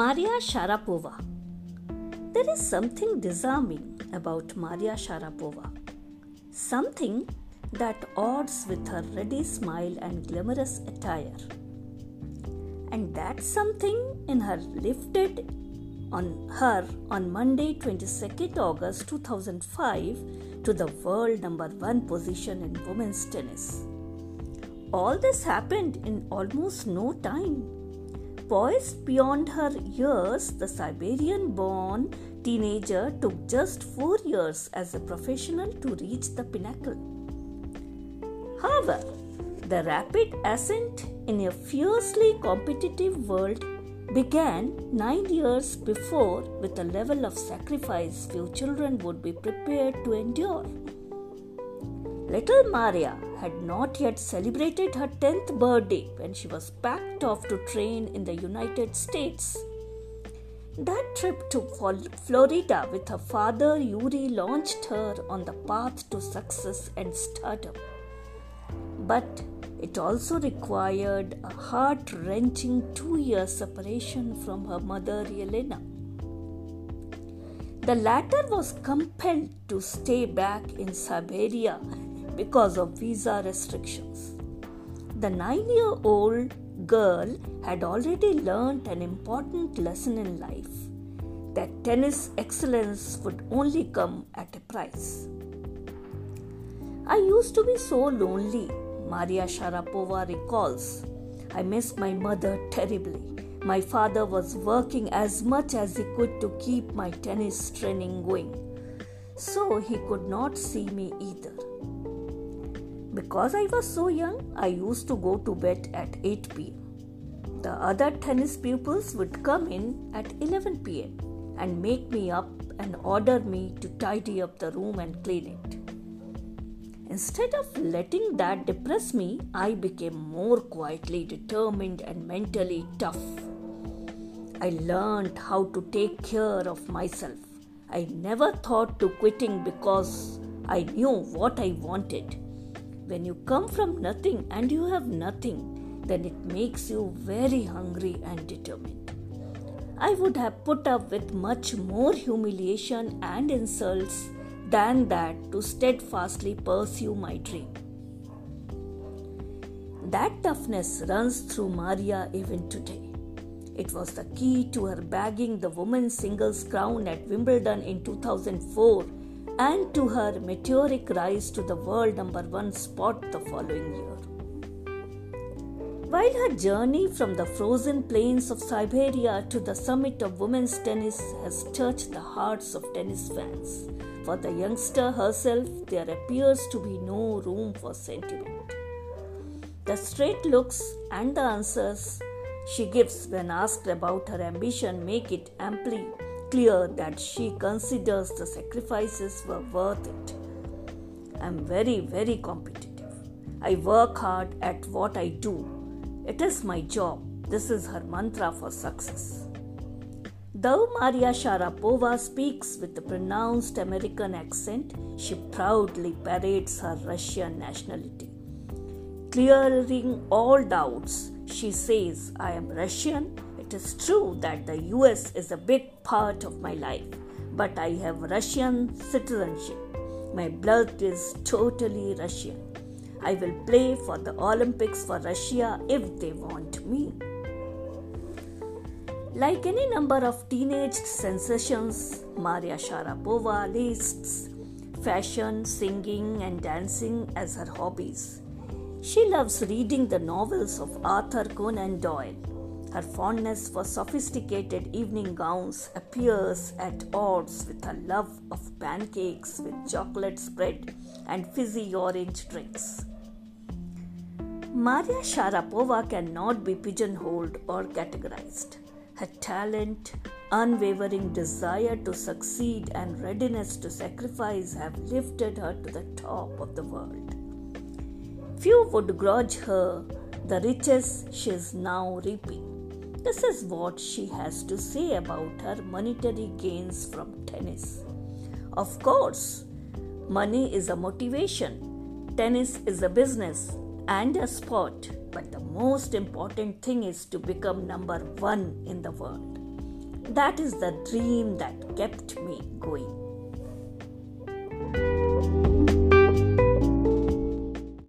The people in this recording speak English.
Maria Sharapova. There is something disarming about Maria Sharapova. Something that odds with her ready smile and glamorous attire. And that something in her lifted on her on Monday 22nd August 2005 to the world number 1 position in women's tennis. All this happened in almost no time Poised beyond her years, the Siberian born teenager took just four years as a professional to reach the pinnacle. However, the rapid ascent in a fiercely competitive world began nine years before with a level of sacrifice few children would be prepared to endure. Little Maria had not yet celebrated her 10th birthday when she was packed off to train in the United States. That trip to Florida with her father Yuri launched her on the path to success and stardom. But it also required a heart wrenching two year separation from her mother Yelena. The latter was compelled to stay back in Siberia because of visa restrictions. The nine year old girl had already learned an important lesson in life that tennis excellence would only come at a price. I used to be so lonely, Maria Sharapova recalls. I missed my mother terribly. My father was working as much as he could to keep my tennis training going, so he could not see me either. Because I was so young, I used to go to bed at 8 pm. The other tennis pupils would come in at 11 pm and make me up and order me to tidy up the room and clean it. Instead of letting that depress me, I became more quietly determined and mentally tough. I learned how to take care of myself. I never thought to quitting because I knew what I wanted when you come from nothing and you have nothing, then it makes you very hungry and determined. I would have put up with much more humiliation and insults than that to steadfastly pursue my dream. That toughness runs through Maria even today. It was the key to her bagging the women's singles crown at Wimbledon in 2004 and to her meteoric rise to the world number one spot the following year. While her journey from the frozen plains of Siberia to the summit of women's tennis has touched the hearts of tennis fans, for the youngster herself there appears to be no room for sentiment. The straight looks and the answers she gives when asked about her ambition make it amply clear that she considers the sacrifices were worth it. I'm very, very competitive. I work hard at what I do. It is my job. This is her mantra for success. Though Maria Sharapova speaks with a pronounced American accent, she proudly parades her Russian nationality. Clearing all doubts, she says, I am Russian it is true that the US is a big part of my life, but I have Russian citizenship. My blood is totally Russian. I will play for the Olympics for Russia if they want me. Like any number of teenage sensations, Maria Sharapova lists fashion, singing, and dancing as her hobbies. She loves reading the novels of Arthur Conan Doyle her fondness for sophisticated evening gowns appears at odds with her love of pancakes with chocolate spread and fizzy orange drinks. Maria Sharapova cannot be pigeonholed or categorized. Her talent, unwavering desire to succeed, and readiness to sacrifice have lifted her to the top of the world. Few would grudge her the riches she is now reaping. This is what she has to say about her monetary gains from tennis. Of course, money is a motivation, tennis is a business and a sport, but the most important thing is to become number one in the world. That is the dream that kept me going.